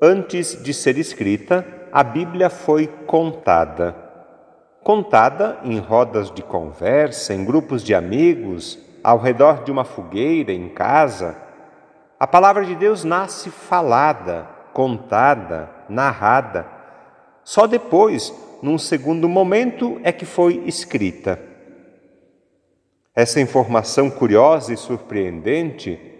Antes de ser escrita, a Bíblia foi contada. Contada em rodas de conversa, em grupos de amigos, ao redor de uma fogueira, em casa. A palavra de Deus nasce falada, contada, narrada. Só depois, num segundo momento, é que foi escrita. Essa informação curiosa e surpreendente,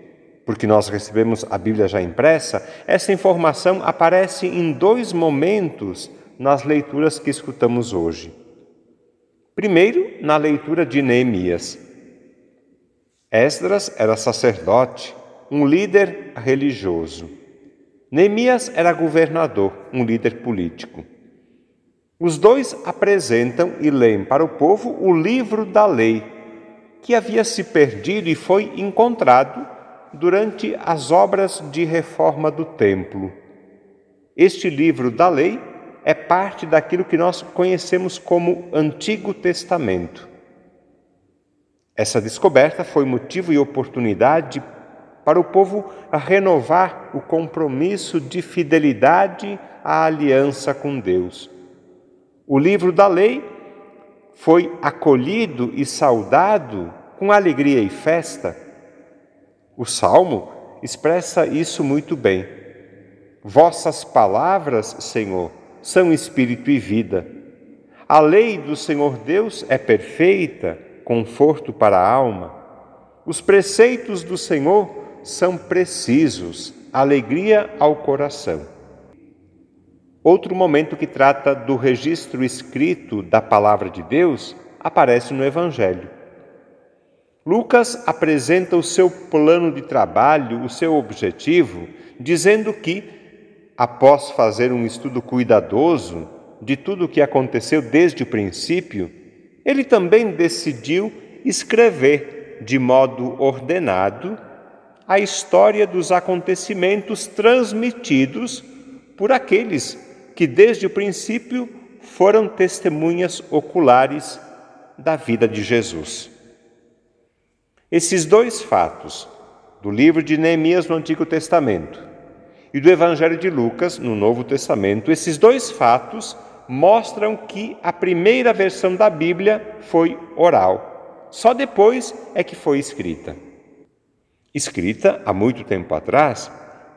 porque nós recebemos a Bíblia já impressa, essa informação aparece em dois momentos nas leituras que escutamos hoje. Primeiro, na leitura de Neemias. Esdras era sacerdote, um líder religioso. Neemias era governador, um líder político. Os dois apresentam e leem para o povo o livro da lei, que havia se perdido e foi encontrado durante as obras de reforma do templo. Este livro da lei é parte daquilo que nós conhecemos como Antigo Testamento. Essa descoberta foi motivo e oportunidade para o povo renovar o compromisso de fidelidade à aliança com Deus. O livro da lei foi acolhido e saudado com alegria e festa. O salmo expressa isso muito bem. Vossas palavras, Senhor, são espírito e vida. A lei do Senhor Deus é perfeita conforto para a alma. Os preceitos do Senhor são precisos, alegria ao coração. Outro momento que trata do registro escrito da palavra de Deus aparece no Evangelho. Lucas apresenta o seu plano de trabalho, o seu objetivo, dizendo que, após fazer um estudo cuidadoso de tudo o que aconteceu desde o princípio, ele também decidiu escrever de modo ordenado a história dos acontecimentos transmitidos por aqueles que desde o princípio foram testemunhas oculares da vida de Jesus. Esses dois fatos, do livro de Neemias no Antigo Testamento e do Evangelho de Lucas no Novo Testamento, esses dois fatos mostram que a primeira versão da Bíblia foi oral. Só depois é que foi escrita. Escrita há muito tempo atrás,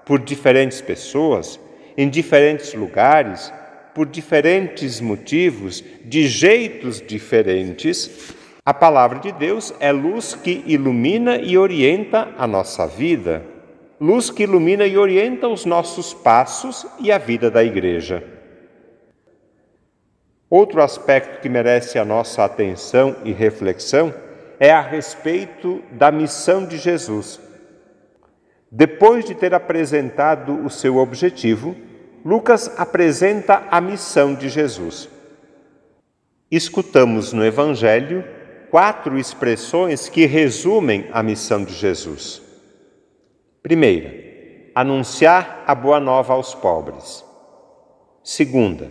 por diferentes pessoas, em diferentes lugares, por diferentes motivos, de jeitos diferentes, a palavra de Deus é luz que ilumina e orienta a nossa vida, luz que ilumina e orienta os nossos passos e a vida da igreja. Outro aspecto que merece a nossa atenção e reflexão é a respeito da missão de Jesus. Depois de ter apresentado o seu objetivo, Lucas apresenta a missão de Jesus. Escutamos no Evangelho quatro expressões que resumem a missão de Jesus. Primeira, anunciar a boa nova aos pobres. Segunda,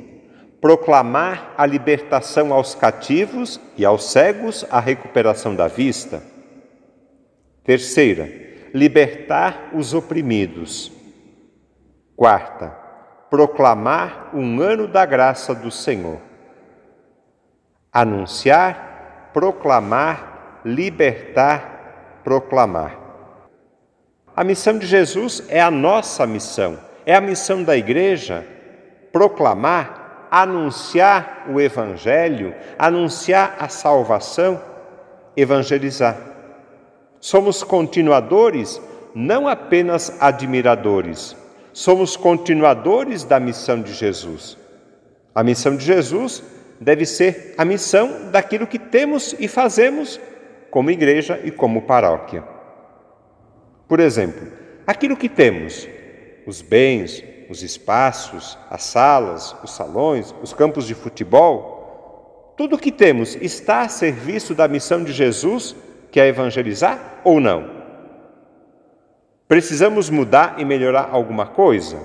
proclamar a libertação aos cativos e aos cegos a recuperação da vista. Terceira, libertar os oprimidos. Quarta, proclamar um ano da graça do Senhor. Anunciar, proclamar, libertar, proclamar. A missão de Jesus é a nossa missão, é a missão da igreja proclamar anunciar o Evangelho, anunciar a salvação, evangelizar. Somos continuadores, não apenas admiradores, somos continuadores da missão de Jesus. A missão de Jesus deve ser a missão daquilo que temos e fazemos como igreja e como paróquia. Por exemplo, aquilo que temos, os bens, os espaços, as salas, os salões, os campos de futebol, tudo o que temos está a serviço da missão de Jesus, que é evangelizar ou não? Precisamos mudar e melhorar alguma coisa?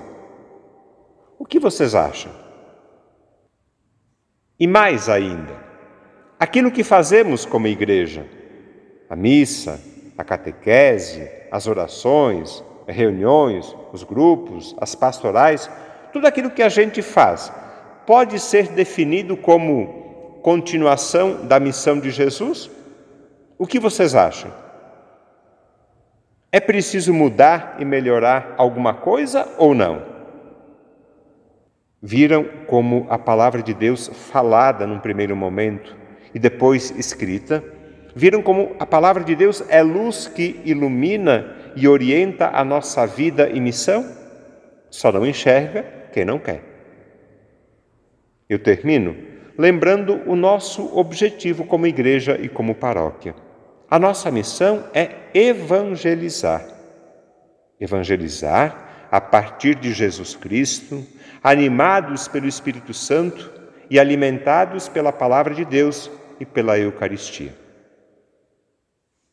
O que vocês acham? E mais ainda, aquilo que fazemos como igreja, a missa, a catequese, as orações, reuniões, os grupos, as pastorais, tudo aquilo que a gente faz pode ser definido como continuação da missão de Jesus? O que vocês acham? É preciso mudar e melhorar alguma coisa ou não? Viram como a palavra de Deus falada num primeiro momento e depois escrita? Viram como a palavra de Deus é luz que ilumina e orienta a nossa vida e missão? Só não enxerga quem não quer. Eu termino lembrando o nosso objetivo como igreja e como paróquia. A nossa missão é evangelizar. Evangelizar a partir de Jesus Cristo, animados pelo Espírito Santo e alimentados pela palavra de Deus e pela Eucaristia.